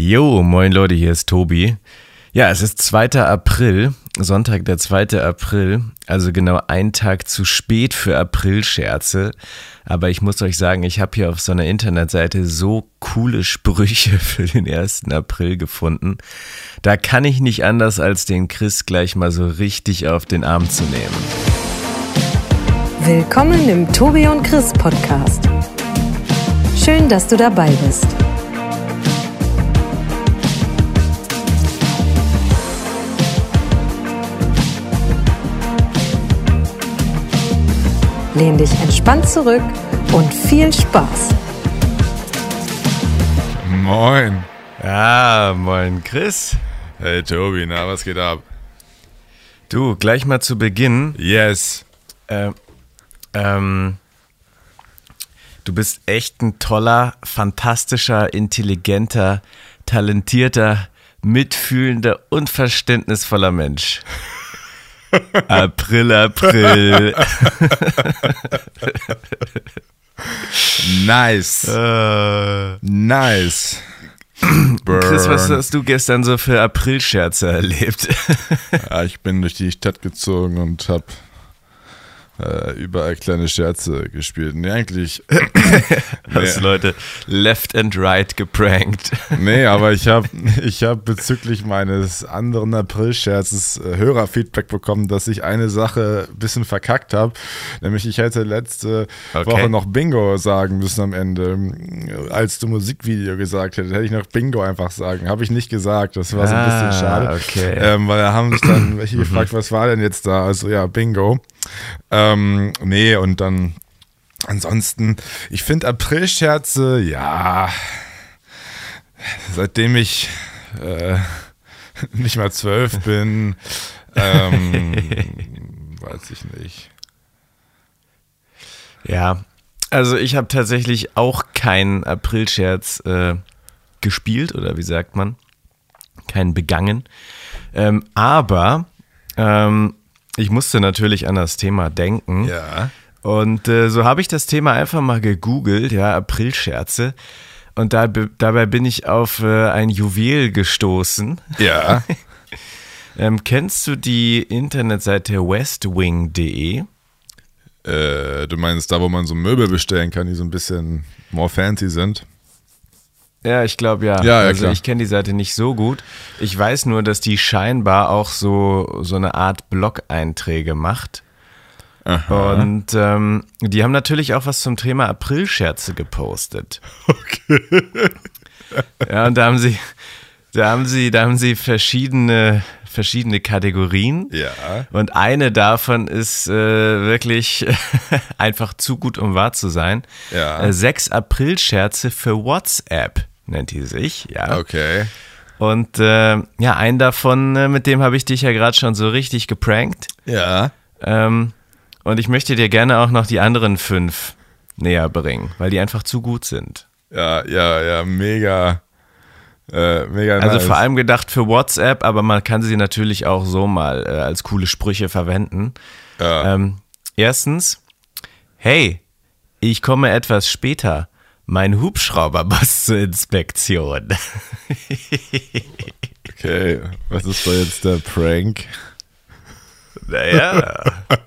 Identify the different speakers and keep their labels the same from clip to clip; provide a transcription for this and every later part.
Speaker 1: Jo, moin Leute, hier ist Tobi. Ja, es ist 2. April, Sonntag der 2. April, also genau ein Tag zu spät für Aprilscherze. Aber ich muss euch sagen, ich habe hier auf so einer Internetseite so coole Sprüche für den 1. April gefunden. Da kann ich nicht anders, als den Chris gleich mal so richtig auf den Arm zu nehmen.
Speaker 2: Willkommen im Tobi und Chris Podcast. Schön, dass du dabei bist. Lehn dich entspannt zurück und viel Spaß.
Speaker 3: Moin.
Speaker 1: Ja, moin Chris.
Speaker 3: Hey Tobi, na, was geht ab?
Speaker 1: Du, gleich mal zu Beginn.
Speaker 3: Yes.
Speaker 1: Äh, ähm, du bist echt ein toller, fantastischer, intelligenter, talentierter, mitfühlender und verständnisvoller Mensch. April, April.
Speaker 3: Nice.
Speaker 1: Äh,
Speaker 3: Nice.
Speaker 1: Chris, was
Speaker 3: Burn.
Speaker 1: hast du gestern so für Aprilscherze erlebt?
Speaker 3: Ja, ich bin durch die Stadt gezogen und hab äh, überall kleine Scherze gespielt. Nee, eigentlich.
Speaker 1: Hast
Speaker 3: nee,
Speaker 1: Leute left and right geprankt.
Speaker 3: nee, aber ich habe ich hab bezüglich meines anderen April-Scherzes äh, Hörerfeedback bekommen, dass ich eine Sache ein bisschen verkackt habe. Nämlich, ich hätte letzte
Speaker 1: Okay.
Speaker 3: Woche noch Bingo sagen müssen am Ende. Als du Musikvideo gesagt hättest, hätte ich noch Bingo einfach sagen. Habe ich nicht gesagt. Das war so ein bisschen
Speaker 1: Ah,
Speaker 3: schade.
Speaker 1: okay.
Speaker 3: Ähm, weil da haben sich dann welche gefragt, was war denn jetzt da? Also ja, Bingo. Ähm, nee, und dann ansonsten, ich finde Aprilscherze, ja, seitdem ich äh, nicht mal zwölf bin, ähm, weiß ich nicht.
Speaker 1: Ja, also ich habe tatsächlich auch keinen Aprilscherz äh, gespielt oder wie sagt man, keinen begangen. Ähm, aber ähm, ich musste natürlich an das Thema denken.
Speaker 3: Ja.
Speaker 1: Und äh, so habe ich das Thema einfach mal gegoogelt, ja, Aprilscherze. Und da, dabei bin ich auf äh, ein Juwel gestoßen.
Speaker 3: Ja.
Speaker 1: Ähm, kennst du die Internetseite westwing.de?
Speaker 3: äh, du meinst da, wo man so Möbel bestellen kann, die so ein bisschen more fancy sind?
Speaker 1: Ja, ich glaube ja.
Speaker 3: Ja, ja,
Speaker 1: also
Speaker 3: klar.
Speaker 1: ich kenne die Seite nicht so gut. Ich weiß nur, dass die scheinbar auch so, so eine Art Blog-Einträge macht. Und ähm, die haben natürlich auch was zum Thema Aprilscherze gepostet. Okay. Ja, und da haben sie, da haben sie, da haben sie verschiedene, verschiedene Kategorien.
Speaker 3: Ja.
Speaker 1: Und eine davon ist äh, wirklich einfach zu gut, um wahr zu sein.
Speaker 3: Ja.
Speaker 1: Äh, sechs April-Scherze für WhatsApp nennt die sich. Ja.
Speaker 3: Okay.
Speaker 1: Und äh, ja, einen davon, äh, mit dem habe ich dich ja gerade schon so richtig geprankt.
Speaker 3: Ja.
Speaker 1: Ähm, und ich möchte dir gerne auch noch die anderen fünf näher bringen, weil die einfach zu gut sind.
Speaker 3: Ja, ja, ja, mega. Äh, mega
Speaker 1: Also
Speaker 3: nice.
Speaker 1: vor allem gedacht für WhatsApp, aber man kann sie natürlich auch so mal äh, als coole Sprüche verwenden.
Speaker 3: Ja.
Speaker 1: Ähm, erstens, hey, ich komme etwas später. Mein Hubschrauber muss zur Inspektion.
Speaker 3: Okay, was ist da jetzt der Prank?
Speaker 1: Naja,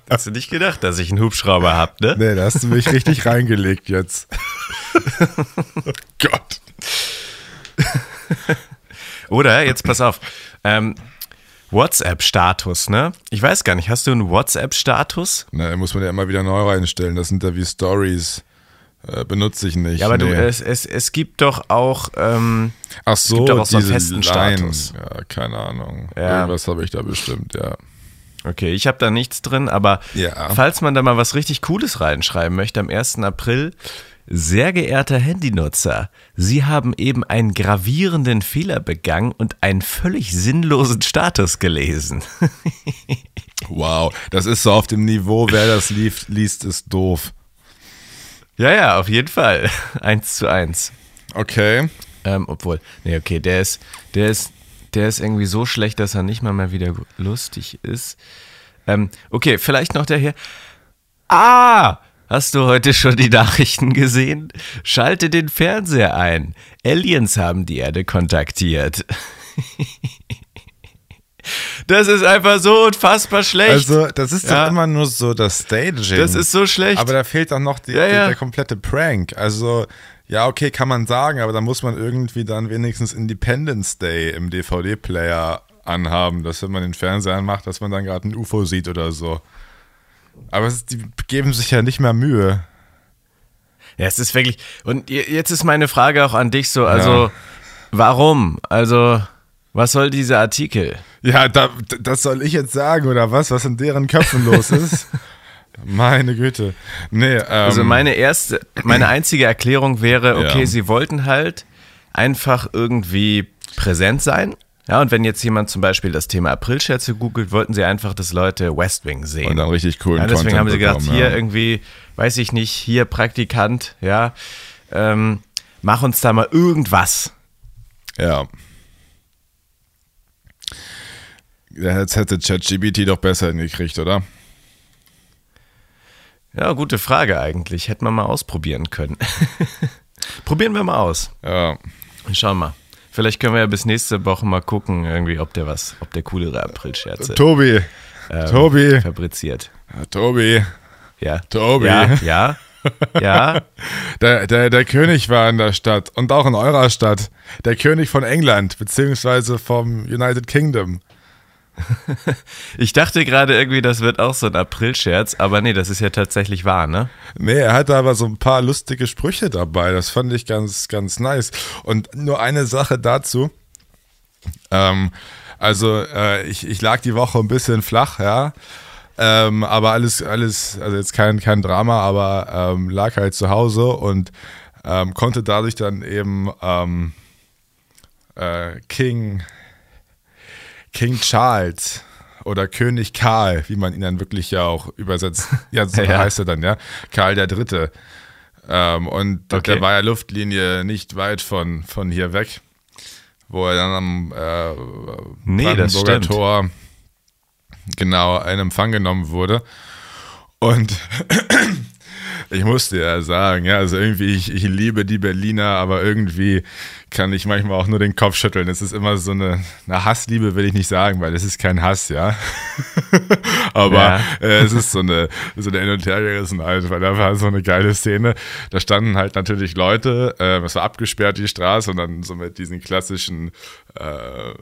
Speaker 1: hast du nicht gedacht, dass ich einen Hubschrauber hab, ne?
Speaker 3: Nee, da hast du mich richtig reingelegt jetzt. Gott.
Speaker 1: Oder, jetzt pass auf, ähm, WhatsApp-Status, ne? Ich weiß gar nicht, hast du einen WhatsApp-Status?
Speaker 3: Na, da muss man ja immer wieder neu reinstellen. Das sind da wie Stories. Äh, benutze ich nicht.
Speaker 1: Ja, aber du,
Speaker 3: nee.
Speaker 1: es, es, es gibt doch auch, ähm,
Speaker 3: Ach so,
Speaker 1: gibt doch auch so einen festen
Speaker 3: Line.
Speaker 1: Status.
Speaker 3: Ja, keine Ahnung.
Speaker 1: Ja.
Speaker 3: Irgendwas habe ich da bestimmt, ja.
Speaker 1: Okay, ich habe da nichts drin, aber
Speaker 3: Ja.
Speaker 1: falls man da mal was richtig Cooles reinschreiben möchte am 1. April, sehr geehrter Handynutzer, Sie haben eben einen gravierenden Fehler begangen und einen völlig sinnlosen Status gelesen.
Speaker 3: Wow, das ist so auf dem Niveau, wer das lief, liest, ist doof.
Speaker 1: ja, ja, auf jeden Fall. Eins zu eins.
Speaker 3: Okay.
Speaker 1: Ähm, obwohl, nee, okay, der ist, der ist, der ist irgendwie so schlecht, dass er nicht mal mehr wieder lustig ist. Ähm, okay, vielleicht noch der hier. Ah! Hast du heute schon die Nachrichten gesehen? Schalte den Fernseher ein. Aliens haben die Erde kontaktiert. Das ist einfach so unfassbar schlecht.
Speaker 3: Also, das ist
Speaker 1: Ja.
Speaker 3: doch immer nur so das Staging.
Speaker 1: das ist so schlecht.
Speaker 3: Aber da fehlt doch noch die,
Speaker 1: Ja, ja.
Speaker 3: der komplette Prank. Also, ja, okay, kann man sagen, aber da muss man irgendwie dann wenigstens Independence Day im DVD-Player anhaben, dass wenn man den Fernseher anmacht, dass man dann gerade ein UFO sieht oder so. Aber es, die geben sich ja nicht mehr Mühe.
Speaker 1: Ja, es ist wirklich. Und je- jetzt ist meine Frage auch an dich so, also
Speaker 3: Ja.
Speaker 1: warum? Also, was soll dieser Artikel?
Speaker 3: Ja, da, das soll ich jetzt sagen, oder was? Was in deren Köpfen los ist? Meine Güte. Nee, ähm,
Speaker 1: Also meine erste, meine einzige Erklärung wäre, okay,
Speaker 3: Ja.
Speaker 1: sie wollten halt einfach irgendwie präsent sein. Ja, und wenn jetzt jemand zum Beispiel das Thema Aprilscherze googelt, wollten sie einfach, dass Leute West Wing sehen.
Speaker 3: und dann richtig coolen
Speaker 1: Ja, deswegen
Speaker 3: Content
Speaker 1: haben sie gedacht, hier
Speaker 3: ja.
Speaker 1: irgendwie, weiß ich nicht, hier Praktikant, ja, ähm, mach uns da mal irgendwas.
Speaker 3: Ja. Jetzt hätte ChatGBT doch besser hingekriegt, oder?
Speaker 1: Ja, gute Frage eigentlich. Hätten wir mal ausprobieren können. Probieren wir mal aus.
Speaker 3: Ja.
Speaker 1: Schauen mal. Vielleicht können wir ja bis nächste Woche mal gucken, irgendwie, ob der was, ob der coolere Aprilscherze
Speaker 3: Tobi.
Speaker 1: ähm,
Speaker 3: Tobi.
Speaker 1: fabriziert.
Speaker 3: Ja, Tobi.
Speaker 1: Ja.
Speaker 3: Tobi.
Speaker 1: Ja, ja. Ja.
Speaker 3: Der, der, der König war in der Stadt und auch in eurer Stadt. Der König von England, beziehungsweise vom United Kingdom.
Speaker 1: Ich dachte gerade irgendwie, das wird auch so ein Aprilscherz, aber nee, das ist ja tatsächlich wahr, ne?
Speaker 3: Nee, er hatte aber so ein paar lustige Sprüche dabei. Das fand ich ganz, ganz nice. Und nur eine Sache dazu. Ähm, also, äh, ich, ich lag die Woche ein bisschen flach, ja. Ähm, aber alles, alles, also jetzt kein, kein Drama, aber ähm, lag halt zu Hause und ähm, konnte dadurch dann eben ähm, äh, King, King Charles oder König Karl, wie man ihn dann wirklich ja auch übersetzt. Ja, so
Speaker 1: Ja.
Speaker 3: heißt er dann, ja. Karl der Dritte. Ähm, und
Speaker 1: Okay.
Speaker 3: der war ja Luftlinie nicht weit von, von hier weg, wo er dann am äh,
Speaker 1: Nee,
Speaker 3: Brandenburger. Tor genau in Empfang genommen wurde. Und ich musste ja sagen, ja, also irgendwie, ich, ich liebe die Berliner, aber irgendwie kann ich manchmal auch nur den Kopf schütteln. Es ist immer so eine, eine Hassliebe, will ich nicht sagen, weil es ist kein Hass, ja. aber
Speaker 1: Ja.
Speaker 3: äh, es ist so eine, so eine Hin- und Hergerissenheit, weil da war so eine geile Szene. Da standen halt natürlich Leute, äh, es war abgesperrt, die Straße, und dann so mit diesen klassischen äh,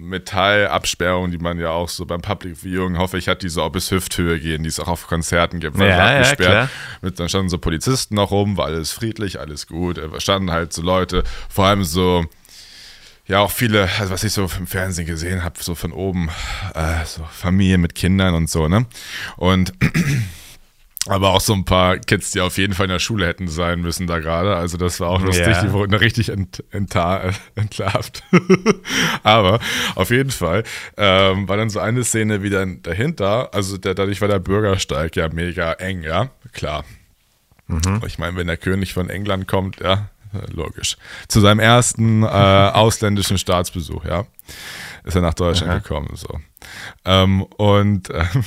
Speaker 3: Metallabsperrungen, die man ja auch so beim Public Viewing, hoffe ich, hat die so auch bis Hüfthöhe gehen, die es auch auf Konzerten gibt.
Speaker 1: Ja, ja,
Speaker 3: abgesperrt.
Speaker 1: klar.
Speaker 3: Mit, dann standen so Polizisten noch rum, war alles friedlich, alles gut. Da standen halt so Leute, vor allem so, ja, auch viele, also was ich so im Fernsehen gesehen habe, so von oben, äh, so Familie mit Kindern und so, ne? Und aber auch so ein paar Kids, die auf jeden Fall in der Schule hätten sein müssen da gerade. Also das war auch lustig,
Speaker 1: Ja.
Speaker 3: die wurden da richtig ent, enta, äh, entlarvt. aber auf jeden Fall ähm, war dann so eine Szene wie dann dahinter, also der, dadurch war der Bürgersteig ja mega eng, ja, klar. Ich meine, wenn der König von England kommt, ja, logisch. Zu seinem ersten äh, ausländischen Staatsbesuch, ja, ist er nach Deutschland gekommen, so. Ähm, und ähm,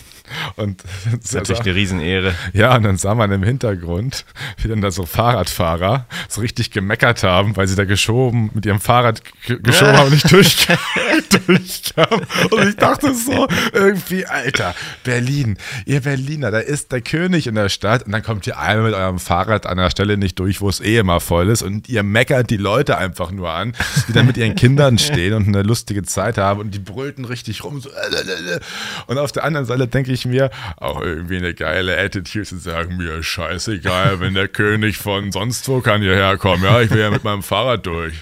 Speaker 3: und
Speaker 1: Das ist natürlich eine Riesenehre.
Speaker 3: ja, und dann sah man im Hintergrund, wie dann da so Fahrradfahrer so richtig gemeckert haben, weil sie da geschoben, mit ihrem Fahrrad ge- geschoben haben und nicht durch, durchkamen. Und ich dachte so, irgendwie, Alter, Berlin, ihr Berliner, da ist der König in der Stadt und dann kommt ihr einmal mit eurem Fahrrad an der Stelle nicht durch, wo es eh immer voll ist und ihr meckert die Leute einfach nur an, die dann mit ihren Kindern stehen und eine lustige Zeit haben und die brüllten richtig rum, so, äh, und auf der anderen Seite denke ich mir, auch irgendwie eine geile Attitude zu sagen, mir scheißegal, wenn der König von sonst wo kann hierher kommen, ja, ich will ja mit meinem Fahrrad durch.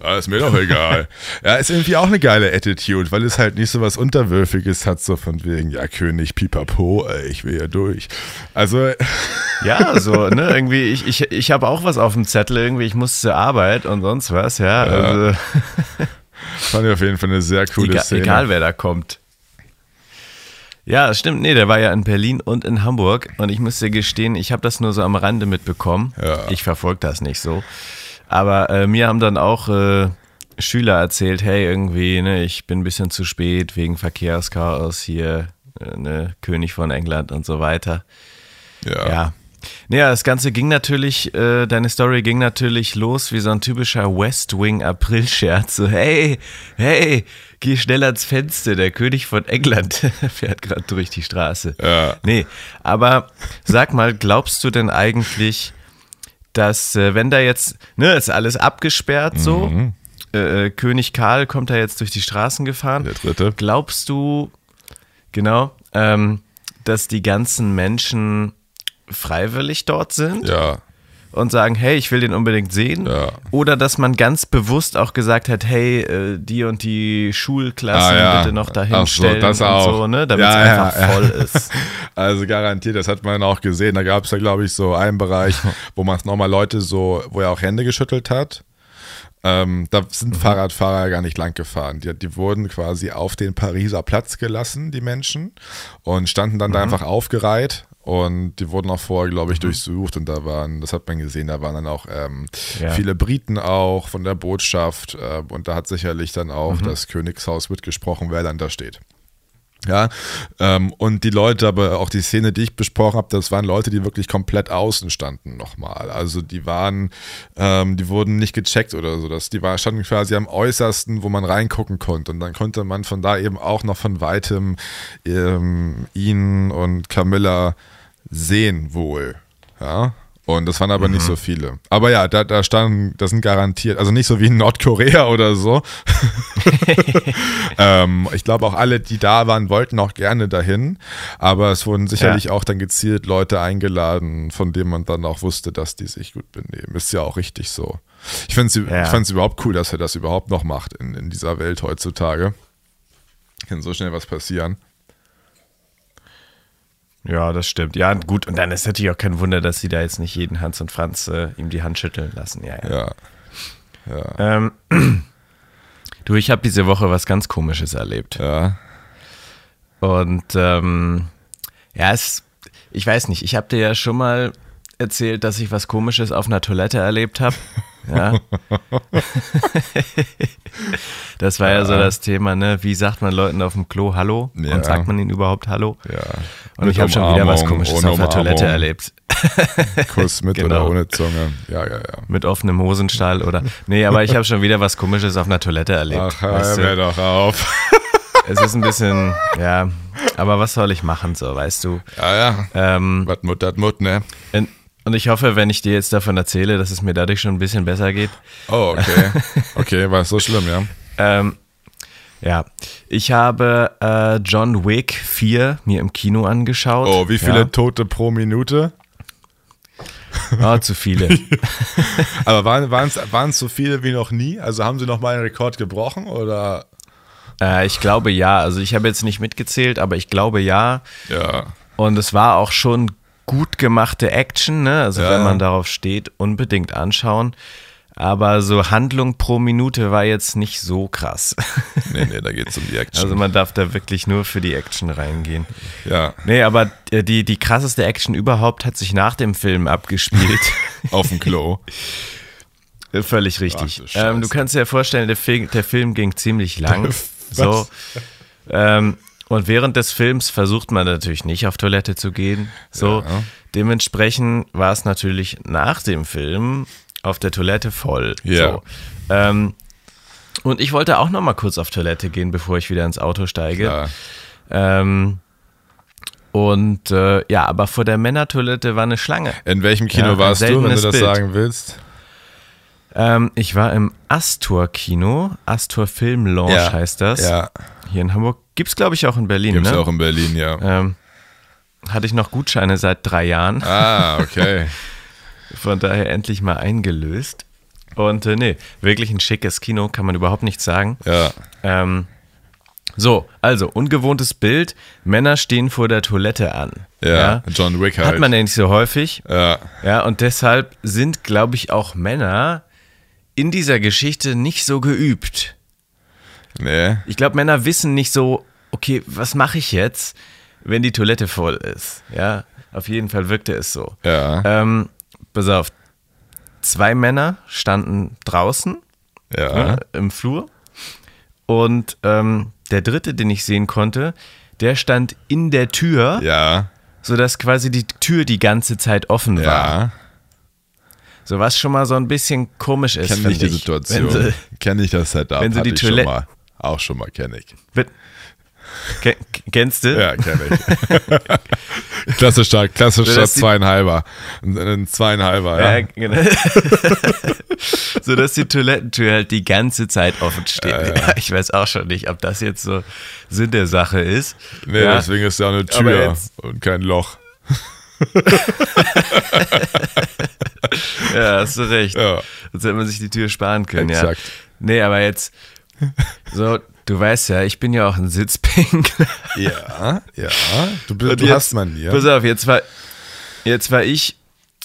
Speaker 3: Ja, ist mir doch egal. Ja, ist irgendwie auch eine geile Attitude, weil es halt nicht so was Unterwürfiges hat, so von wegen, ja, König Pipapo, ey, ich will ja durch. Also,
Speaker 1: Ja, so, ne, irgendwie, ich, ich, ich habe auch was auf dem Zettel, irgendwie, ich muss zur Arbeit und sonst was, ja. Also,
Speaker 3: fand ich auf jeden Fall eine sehr coole
Speaker 1: egal,
Speaker 3: Szene.
Speaker 1: egal, wer da kommt. Ja, stimmt. Nee, der war ja in Berlin und in Hamburg. Und ich muss dir gestehen, ich habe das nur so am Rande mitbekommen.
Speaker 3: Ja.
Speaker 1: Ich verfolge das nicht so. Aber äh, mir haben dann auch äh, Schüler erzählt, hey, irgendwie, ne, ich bin ein bisschen zu spät wegen Verkehrschaos hier, äh, ne, König von England und so weiter.
Speaker 3: Ja.
Speaker 1: Ja, Naja, das Ganze ging natürlich, äh, deine Story ging natürlich los wie so ein typischer West Wing April-Scherz. So, hey, hey, geh schnell ans Fenster, der König von England fährt gerade durch die Straße.
Speaker 3: Ja.
Speaker 1: Nee, aber sag mal, glaubst du denn eigentlich, dass, äh, wenn da jetzt, ne, ist alles abgesperrt so,
Speaker 3: Mhm.
Speaker 1: äh, äh, König Karl kommt da jetzt durch die Straßen gefahren.
Speaker 3: Der dritte.
Speaker 1: Glaubst du, genau, ähm, dass die ganzen Menschen freiwillig dort sind
Speaker 3: Ja.
Speaker 1: Und sagen, hey, ich will den unbedingt sehen?
Speaker 3: Ja.
Speaker 1: Oder dass man ganz bewusst auch gesagt hat, hey, äh, die und die Schulklassen
Speaker 3: Ah, ja.
Speaker 1: bitte noch dahin
Speaker 3: Ach so,
Speaker 1: stellen
Speaker 3: das
Speaker 1: und
Speaker 3: auch.
Speaker 1: so, ne, damit es
Speaker 3: Ja,
Speaker 1: einfach voll ist.
Speaker 3: Also garantiert, das hat man auch gesehen. Da gab es ja, glaube ich, so einen Bereich, wo man nochmal Leute so, wo er auch Hände geschüttelt hat. Ähm, da sind
Speaker 1: Mhm.
Speaker 3: Fahrradfahrer gar nicht lang gefahren. Die, die wurden quasi auf den Pariser Platz gelassen, die Menschen, und standen dann da
Speaker 1: Mhm.
Speaker 3: einfach aufgereiht. Und die wurden auch vorher, glaube ich, durchsucht. Und da waren, das hat man gesehen, da waren dann auch ähm,
Speaker 1: Ja.
Speaker 3: viele Briten auch von der Botschaft. Äh, und da hat sicherlich dann auch
Speaker 1: Mhm.
Speaker 3: das Königshaus mitgesprochen, wer dann da steht. Ja, ähm, und die Leute, aber auch die Szene, die ich besprochen habe, das waren Leute, die wirklich komplett außen standen nochmal. Also die waren, ähm, die wurden nicht gecheckt oder so. Das, die war, standen quasi am äußersten, wo man reingucken konnte. Und dann konnte man von da eben auch noch von weitem ähm, ihn und Camilla sehen wohl. Ja. Und das waren aber nicht so viele. Aber ja, da, da standen, das sind garantiert, also nicht so wie in Nordkorea oder so. ähm, ich glaube auch alle, die da waren, wollten auch gerne dahin. Aber es wurden sicherlich auch dann gezielt Leute eingeladen, von denen man dann auch wusste, dass die sich gut benehmen. Ist ja auch richtig so. Ich finde es
Speaker 1: Ja.
Speaker 3: ich überhaupt cool, dass er das überhaupt noch macht in, in dieser Welt heutzutage. Kann so schnell was passieren.
Speaker 1: Ja, das stimmt. Ja, gut. Und dann ist natürlich auch kein Wunder, dass sie da jetzt nicht jeden Hans und Franz äh, ihm die Hand schütteln lassen. Ja, ja.
Speaker 3: Ja. Ja.
Speaker 1: Ähm, du, ich habe diese Woche was ganz Komisches erlebt.
Speaker 3: Ja.
Speaker 1: Und ähm, ja, es, ich weiß nicht, ich habe dir ja schon mal erzählt, dass ich was Komisches auf einer Toilette erlebt habe. Ja. das war ja so das Thema, ne? Wie sagt man Leuten auf dem Klo Hallo?
Speaker 3: Ja.
Speaker 1: Und sagt man ihnen überhaupt Hallo?
Speaker 3: Ja.
Speaker 1: Und
Speaker 3: Mit
Speaker 1: ich habe schon wieder was Komisches auf der Toilette erlebt.
Speaker 3: Kuss mit
Speaker 1: Genau.
Speaker 3: oder ohne Zunge. Ja, ja, ja.
Speaker 1: Mit offenem Hosenstall oder. Nee, aber ich habe schon wieder was Komisches auf einer Toilette erlebt.
Speaker 3: Ach,
Speaker 1: weißt
Speaker 3: hör doch auf.
Speaker 1: Es ist ein bisschen, ja, aber was soll ich machen, so, weißt du?
Speaker 3: Ja, ja.
Speaker 1: Ähm,
Speaker 3: Was Mut, dat Mut, ne?
Speaker 1: in- und ich hoffe, wenn ich dir jetzt davon erzähle, dass es mir dadurch schon ein bisschen besser geht.
Speaker 3: Oh, okay. Okay, war es so schlimm, ja?
Speaker 1: Ähm, ja, ich habe äh, John Wick 4 mir im Kino angeschaut.
Speaker 3: Oh, wie viele
Speaker 1: Ja.
Speaker 3: Tote pro Minute?
Speaker 1: Oh, zu viele.
Speaker 3: Aber waren es so viele wie noch nie? Also haben sie noch mal einen Rekord gebrochen oder?
Speaker 1: äh, ich glaube ja. Also ich habe jetzt nicht mitgezählt, aber ich glaube ja.
Speaker 3: Ja.
Speaker 1: Und es war auch schon gut gemachte Action, ne? Also
Speaker 3: Ja.
Speaker 1: wenn man darauf steht, unbedingt anschauen. Aber so Handlung pro Minute war jetzt nicht so krass.
Speaker 3: Nee, nee, da geht es um die Action.
Speaker 1: Also man darf da wirklich nur für die Action reingehen.
Speaker 3: ja,
Speaker 1: Nee, aber äh, die, die krasseste Action überhaupt hat sich nach dem Film abgespielt.
Speaker 3: auf dem Klo.
Speaker 1: Äh, Völlig richtig.
Speaker 3: Ach du
Speaker 1: ähm, du kannst dir vorstellen, der Film, der Film ging ziemlich lang. So. Ähm, und während des Films versucht man natürlich nicht auf Toilette zu gehen. So.
Speaker 3: Ja.
Speaker 1: Dementsprechend war es natürlich nach dem Film auf der Toilette voll.
Speaker 3: Ja.
Speaker 1: So. Ähm, und ich wollte auch noch mal kurz auf Toilette gehen, bevor ich wieder ins Auto steige. Ähm, und äh, ja, aber vor der Männertoilette war eine Schlange.
Speaker 3: In welchem Kino
Speaker 1: Ja,
Speaker 3: warst du, wenn du das
Speaker 1: Bild.
Speaker 3: sagen willst?
Speaker 1: Ähm, ich war im Astor Kino, Astor Film Lounge
Speaker 3: Ja,
Speaker 1: heißt das.
Speaker 3: Ja,
Speaker 1: Hier in Hamburg. Gibt's glaube ich auch in Berlin,
Speaker 3: gibt's
Speaker 1: ne?
Speaker 3: auch in Berlin, ja.
Speaker 1: ähm, hatte ich noch Gutscheine seit drei Jahren,
Speaker 3: Ah, okay.
Speaker 1: von daher endlich mal eingelöst. Und äh, nee, wirklich ein schickes Kino, kann man überhaupt nicht sagen.
Speaker 3: Ja.
Speaker 1: Ähm, so, also ungewohntes Bild. Männer stehen vor der Toilette an.
Speaker 3: Ja, John Wick halt.
Speaker 1: Hat man ja nicht so häufig.
Speaker 3: Ja,
Speaker 1: Ja, und deshalb sind, glaube ich, auch Männer in dieser Geschichte nicht so geübt.
Speaker 3: nee.
Speaker 1: Ich glaube, Männer wissen nicht so, okay, was mache ich jetzt, wenn die Toilette voll ist? Ja, auf jeden Fall wirkte es so.
Speaker 3: Ja,
Speaker 1: Ähm, pass auf, zwei Männer standen draußen
Speaker 3: ja.
Speaker 1: ne, im Flur und ähm, der dritte, den ich sehen konnte, der stand in der Tür,
Speaker 3: Ja,
Speaker 1: sodass quasi die Tür die ganze Zeit offen war.
Speaker 3: Ja,
Speaker 1: So was schon mal so ein bisschen komisch ist.
Speaker 3: kenne ich die Situation.
Speaker 1: Wenn
Speaker 3: Kenne ich das Setup.
Speaker 1: wenn sie die Toilette-
Speaker 3: mal. Auch schon mal, kenne ich.
Speaker 1: Ke- Kennst du?
Speaker 3: Ja, kenne ich. klassischer, klassischer
Speaker 1: So,
Speaker 3: zweieinhalber. Ein, ein zweieinhalber, ja.
Speaker 1: Ja, genau. so dass die Toilettentür halt die ganze Zeit offen steht. Ich weiß auch schon nicht, ob das jetzt so Sinn der Sache ist.
Speaker 3: Nee,
Speaker 1: ja.
Speaker 3: deswegen ist ja eine Tür und kein Loch.
Speaker 1: Ja, hast du recht.
Speaker 3: Ja.
Speaker 1: Sonst hätte man sich die Tür sparen können,
Speaker 3: Exakt.
Speaker 1: ja. Nee, aber jetzt, so, du weißt ja, ich bin ja auch ein Sitzpinkler.
Speaker 3: Ja, ja. Du, du
Speaker 1: jetzt-
Speaker 3: hast man hier.
Speaker 1: Pass auf, jetzt war, jetzt war ich,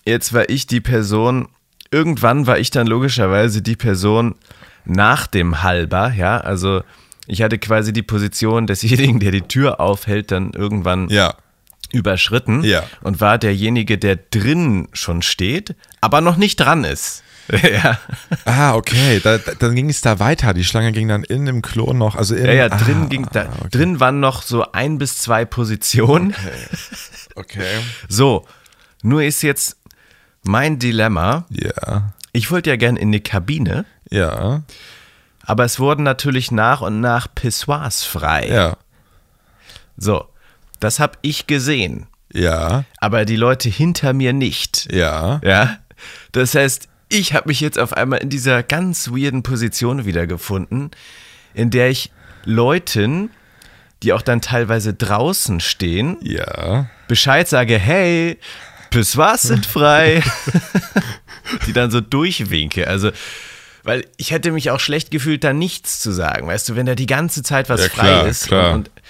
Speaker 1: jetzt war ich die Person, irgendwann war ich dann logischerweise die Person nach dem Halber, ja, also ich hatte quasi die Position desjenigen, der die Tür aufhält, dann irgendwann
Speaker 3: Ja,
Speaker 1: überschritten
Speaker 3: Ja.
Speaker 1: und war derjenige, der drin schon steht, aber noch nicht dran ist. ja.
Speaker 3: Ah, okay. Da, da, dann ging es da weiter. Die Schlange ging dann in dem Klo noch. Also in,
Speaker 1: Ja, ja, drin
Speaker 3: ah,
Speaker 1: ging da,
Speaker 3: okay.
Speaker 1: drin waren noch so ein bis zwei Positionen.
Speaker 3: Okay.
Speaker 1: So, nur ist jetzt mein Dilemma.
Speaker 3: Ja,
Speaker 1: Ich wollte ja gern in die Kabine,
Speaker 3: ja,
Speaker 1: aber es wurden natürlich nach und nach Pissoirs frei.
Speaker 3: ja,
Speaker 1: So, das habe ich gesehen,
Speaker 3: ja,
Speaker 1: aber die Leute hinter mir nicht.
Speaker 3: ja.
Speaker 1: Ja, das heißt, ich habe mich jetzt auf einmal in dieser ganz weirden Position wiedergefunden, in der ich Leuten, die auch dann teilweise draußen stehen,
Speaker 3: Ja,
Speaker 1: Bescheid sage, hey, Pissoirs sind frei, die dann so durchwinke. Also, weil ich hätte mich auch schlecht gefühlt, da nichts zu sagen. Weißt du, wenn da die ganze Zeit was
Speaker 3: Ja,
Speaker 1: frei
Speaker 3: klar,
Speaker 1: ist.
Speaker 3: klar.
Speaker 1: Und, und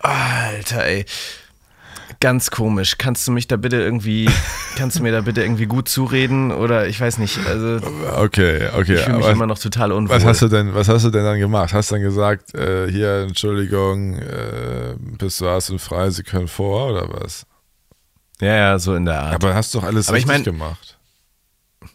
Speaker 1: Alter, ey. Ganz komisch. Kannst du mich da bitte irgendwie, kannst du mir da bitte irgendwie gut zureden? Oder ich weiß nicht, also
Speaker 3: okay, okay.
Speaker 1: ich fühle mich
Speaker 3: aber
Speaker 1: immer noch total unwohl.
Speaker 3: was hast du denn, was hast du denn dann gemacht? Hast du dann gesagt, äh, hier, Entschuldigung, äh, Pissoirs sind frei, sie können vor oder was?
Speaker 1: ja, ja, so in der Art.
Speaker 3: Aber hast doch alles
Speaker 1: Aber ich
Speaker 3: richtig
Speaker 1: mein-
Speaker 3: gemacht.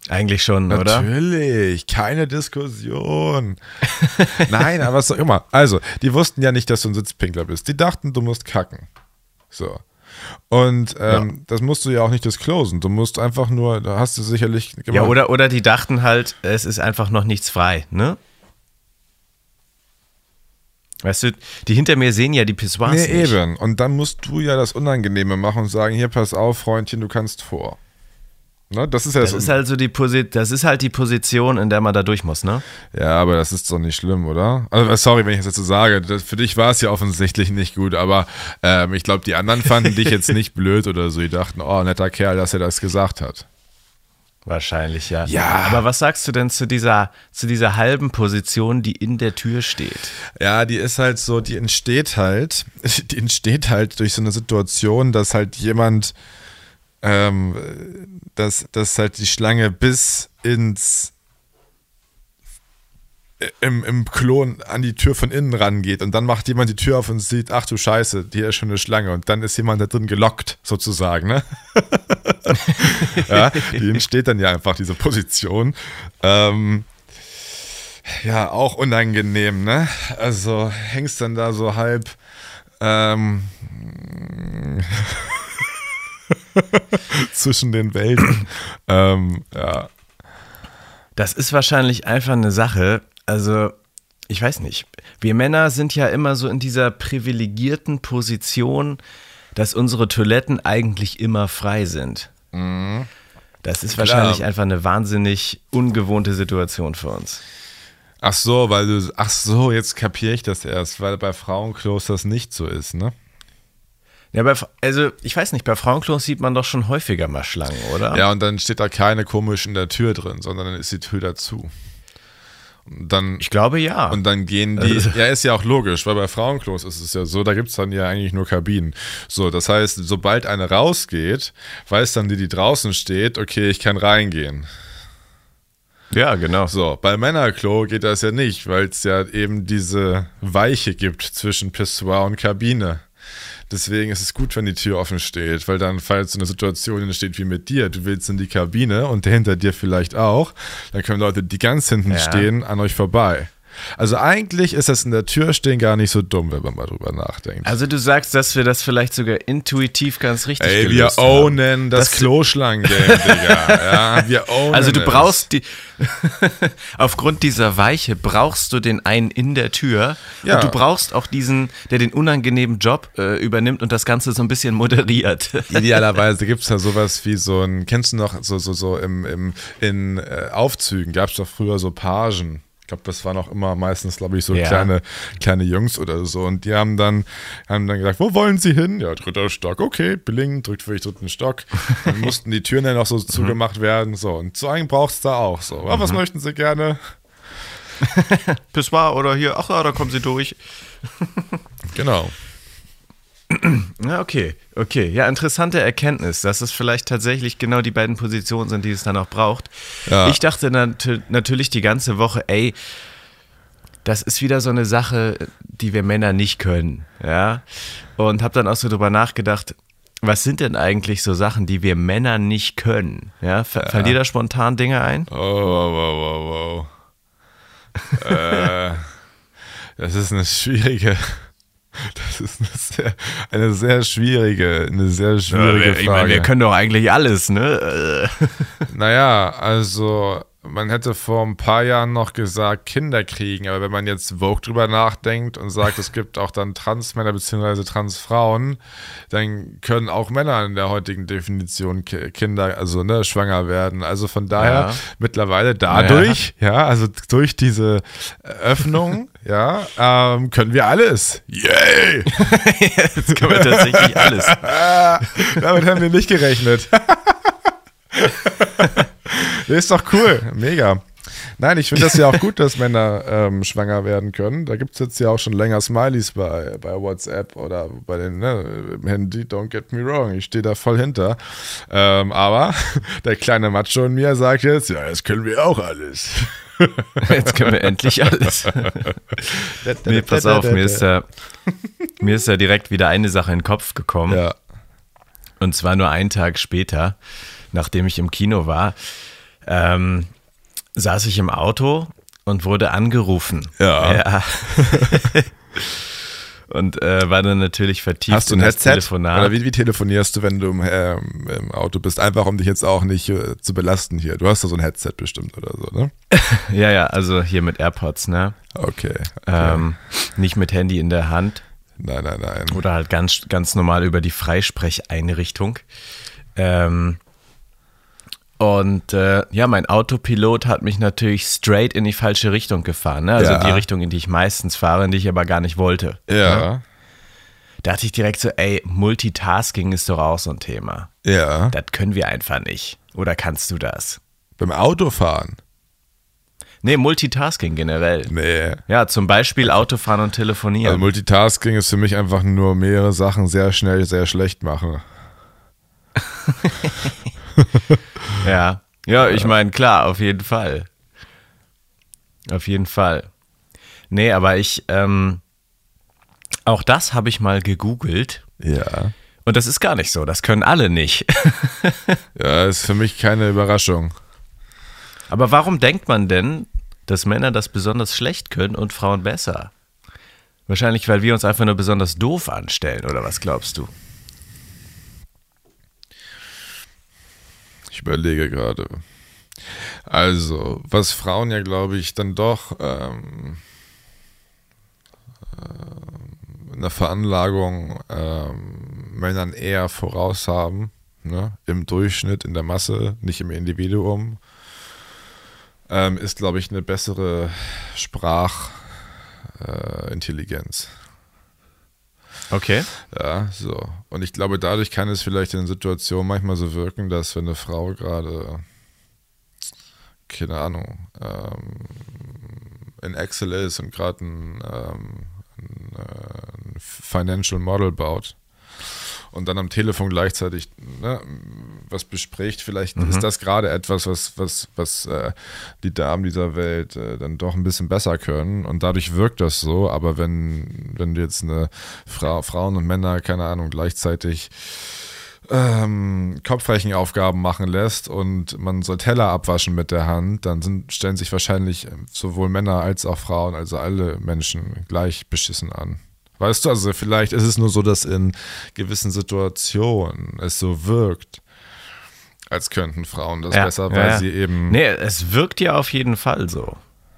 Speaker 1: Eigentlich schon, oder?
Speaker 3: Natürlich, keine Diskussion. Nein, aber was auch immer. Also, die wussten ja nicht, dass du ein Sitzpinkler bist. Die dachten, du musst kacken. So. Und ähm, das musst du ja auch nicht disclosen. Du musst einfach nur, da hast du sicherlich gemacht.
Speaker 1: Ja, oder, oder die dachten halt, es ist einfach noch nichts frei, ne? Weißt du, die hinter mir sehen ja die Pissoirs
Speaker 3: Nee,
Speaker 1: nicht.
Speaker 3: eben. Und dann musst du ja das Unangenehme machen und sagen, hier, pass auf, Freundchen, du kannst vor. Ne? Das ist ja
Speaker 1: Das ist halt so die Posi das ist halt die Position, in der man da durch muss, ne?
Speaker 3: Ja, aber das ist doch nicht schlimm, oder? Also, sorry, wenn ich das jetzt so sage. Das, für dich war es ja offensichtlich nicht gut, aber ähm, ich glaube, die anderen fanden dich jetzt nicht blöd oder so. Die dachten, oh, netter Kerl, dass er das gesagt hat.
Speaker 1: Wahrscheinlich, ja.
Speaker 3: Ja.
Speaker 1: Aber was sagst du denn zu dieser, zu dieser halben Position, die in der Tür steht?
Speaker 3: Ja, die ist halt so, die entsteht halt, die entsteht halt durch so eine Situation, dass halt jemand, ähm, dass, dass halt die Schlange bis ins im, im Klon an die Tür von innen rangeht und dann macht jemand die Tür auf und sieht, ach du Scheiße, hier ist schon eine Schlange und dann ist jemand da drin gelockt, sozusagen, ne? ja, die entsteht dann ja einfach, diese Position. Ähm, ja, auch unangenehm, ne? Also hängst dann da so halb ähm, zwischen den Welten. ähm, ja.
Speaker 1: Das ist wahrscheinlich einfach eine Sache, also ich weiß nicht. Wir Männer sind ja immer so in dieser privilegierten Position, dass unsere Toiletten eigentlich immer frei sind. Das ist wahrscheinlich einfach eine wahnsinnig ungewohnte Situation für uns.
Speaker 3: Ach so, weil du, ach so, jetzt kapiere ich das erst, weil bei Frauenklos das nicht so ist, ne?
Speaker 1: Ja, bei, also ich weiß nicht, bei Frauenklos sieht man doch schon häufiger mal Schlangen, oder?
Speaker 3: Ja, und dann steht da keine komisch in der Tür drin, sondern dann ist die Tür dazu. Und dann,
Speaker 1: Ich glaube ja.
Speaker 3: und dann gehen die,
Speaker 1: Also-
Speaker 3: ja, ist ja auch logisch, weil bei Frauenklos ist es ja so, da gibt es dann ja eigentlich nur Kabinen. So, das heißt, sobald eine rausgeht, weiß dann die, die draußen steht, okay, ich kann reingehen.
Speaker 1: ja, genau.
Speaker 3: So, bei Männerklo geht das ja nicht, weil es ja eben diese Weiche gibt zwischen Pissoir und Kabine. Deswegen ist es gut, wenn die Tür offen steht, weil dann, falls so eine Situation entsteht wie mit dir, du willst in die Kabine und der hinter dir vielleicht auch, dann können Leute, die ganz hinten
Speaker 1: Ja.
Speaker 3: stehen, an euch vorbei. Also eigentlich ist das in der Tür stehen gar nicht so dumm, wenn man mal drüber nachdenkt.
Speaker 1: Also du sagst, dass wir das vielleicht sogar intuitiv ganz richtig
Speaker 3: Ey, wir
Speaker 1: haben.
Speaker 3: ownen das,
Speaker 1: Das-
Speaker 3: Kloschlangen-Game, Digga. Ja, wir ownen
Speaker 1: Also du
Speaker 3: es.
Speaker 1: brauchst die, aufgrund dieser Weiche brauchst du den einen in der Tür
Speaker 3: Ja.
Speaker 1: und du brauchst auch diesen, der den unangenehmen Job äh, übernimmt und das Ganze so ein bisschen moderiert.
Speaker 3: Idealerweise gibt es da sowas wie so ein, kennst du noch, so, so, so im, im, in äh, Aufzügen gab es doch früher so Pagen. Ich glaube, das waren auch immer meistens, glaube ich, so
Speaker 1: Ja.
Speaker 3: kleine, kleine Jungs oder so. Und die haben dann, haben dann gesagt, wo wollen sie hin? Ja, dritter Stock, okay, Bling, drückt für dich dritten Stock. Dann mussten die Türen dann auch so zugemacht werden. So, und so einen braucht es da auch. So, ah, was möchten sie gerne?
Speaker 1: Pissoir oder hier, ach ja, da kommen sie durch.
Speaker 3: Genau.
Speaker 1: Ja, okay, okay. Ja, interessante Erkenntnis, dass es vielleicht tatsächlich genau die beiden Positionen sind, die es dann auch braucht.
Speaker 3: Ja.
Speaker 1: Ich dachte nat natürlich die ganze Woche, ey, das ist wieder so eine Sache, die wir Männer nicht können, ja. Und habe dann auch so drüber nachgedacht, was sind denn eigentlich so Sachen, die wir Männer nicht können? Ja, F fallen dir da spontan Dinge ein?
Speaker 3: Oh, wow, wow, wow, wow. äh, das ist eine schwierige, das ist eine sehr, eine sehr schwierige, eine sehr schwierige
Speaker 1: ich
Speaker 3: Frage.
Speaker 1: meine, wir können doch eigentlich alles, ne?
Speaker 3: Naja, also man hätte vor ein paar Jahren noch gesagt, Kinder kriegen, aber wenn man jetzt Vogue drüber nachdenkt und sagt, es gibt auch dann Transmänner bzw. Transfrauen, dann können auch Männer in der heutigen Definition Ki- Kinder, also ne, schwanger werden. Also von daher
Speaker 1: Ja.
Speaker 3: mittlerweile dadurch, ja. also durch diese Öffnung, ja, ähm, können wir alles. Yay!
Speaker 1: Jetzt können wir tatsächlich alles.
Speaker 3: Damit haben wir nicht gerechnet. ist doch cool. Mega. Nein, ich finde das ja auch gut, dass Männer ähm, schwanger werden können. Da gibt es jetzt ja auch schon länger Smileys bei, bei WhatsApp oder bei den ne, Handy. Don't get me wrong. Ich stehe da voll hinter. Ähm, aber der kleine Macho in mir sagt jetzt, ja, das können wir auch alles.
Speaker 1: Jetzt können wir endlich alles. Nee, pass auf, mir ist, da, mir ist da direkt wieder eine Sache in den Kopf gekommen.
Speaker 3: Ja.
Speaker 1: Und zwar nur einen Tag später, nachdem ich im Kino war, ähm, saß ich im Auto und wurde angerufen.
Speaker 3: Ja.
Speaker 1: ja. und äh, war dann natürlich vertieft
Speaker 3: Hast du
Speaker 1: in
Speaker 3: ein Headset?
Speaker 1: Telefonat.
Speaker 3: Oder wie, wie telefonierst du, wenn du im, ähm, im Auto bist? Einfach, um dich jetzt auch nicht äh, zu belasten hier. Du hast da so ein Headset bestimmt oder so, ne?
Speaker 1: Ja, ja, also hier mit AirPods, ne?
Speaker 3: Okay. okay.
Speaker 1: Ähm, nicht mit Handy in der Hand.
Speaker 3: nein, nein, nein.
Speaker 1: Oder halt ganz, ganz normal über die Freisprecheinrichtung. Ähm, und äh, ja, mein Autopilot hat mich natürlich straight in die falsche Richtung gefahren. Ne? Also
Speaker 3: Ja.
Speaker 1: die Richtung, in die ich meistens fahre, in die ich aber gar nicht wollte.
Speaker 3: Ja,
Speaker 1: Da dachte ich direkt so, ey, Multitasking ist doch auch so ein Thema.
Speaker 3: ja.
Speaker 1: Das können wir einfach nicht. Oder kannst du das?
Speaker 3: Beim Autofahren?
Speaker 1: Nee, Multitasking generell.
Speaker 3: Nee.
Speaker 1: Ja, zum Beispiel Autofahren und Telefonieren.
Speaker 3: Also Multitasking ist für mich einfach nur mehrere Sachen sehr schnell, sehr schlecht machen.
Speaker 1: Ja, ja, ich meine, klar, auf jeden Fall. Auf jeden Fall. Nee, aber ich, ähm, auch das habe ich mal gegoogelt.
Speaker 3: Ja.
Speaker 1: Und das ist gar nicht so. Das können alle nicht.
Speaker 3: Ja, ist für mich keine Überraschung.
Speaker 1: Aber warum denkt man denn, dass Männer das besonders schlecht können und Frauen besser? Wahrscheinlich, weil wir uns einfach nur besonders doof anstellen, oder was glaubst du?
Speaker 3: Ich überlege gerade. Also, was Frauen ja, glaube ich, dann doch ähm, äh, in der Veranlagung ähm, Männern eher voraus haben, ne? im Durchschnitt, in der Masse, nicht im Individuum, ähm, ist, glaube ich, eine bessere Sprachintelligenz. Äh.
Speaker 1: Okay.
Speaker 3: Ja, so. Und ich glaube, dadurch kann es vielleicht in Situationen manchmal so wirken, dass wenn eine Frau gerade, keine Ahnung, ähm, in Excel ist und gerade ein, ähm, ein, äh, ein Financial Model baut und dann am Telefon gleichzeitig ne, was bespricht, vielleicht ist das gerade etwas, was, was, was äh, die Damen dieser Welt äh, dann doch ein bisschen besser können. Und dadurch wirkt das so, aber wenn, wenn du jetzt eine Frau, Frauen und Männer, keine Ahnung, gleichzeitig ähm, Kopfrechenaufgaben machen lässt und man soll Teller abwaschen mit der Hand, dann sind, stellen sich wahrscheinlich sowohl Männer als auch Frauen, also alle Menschen gleich beschissen an. Weißt du, also vielleicht ist es nur so, dass in gewissen Situationen es so wirkt, als könnten Frauen das
Speaker 1: Ja,
Speaker 3: besser, weil
Speaker 1: ja.
Speaker 3: sie eben.
Speaker 1: Nee, es wirkt ja auf jeden Fall so.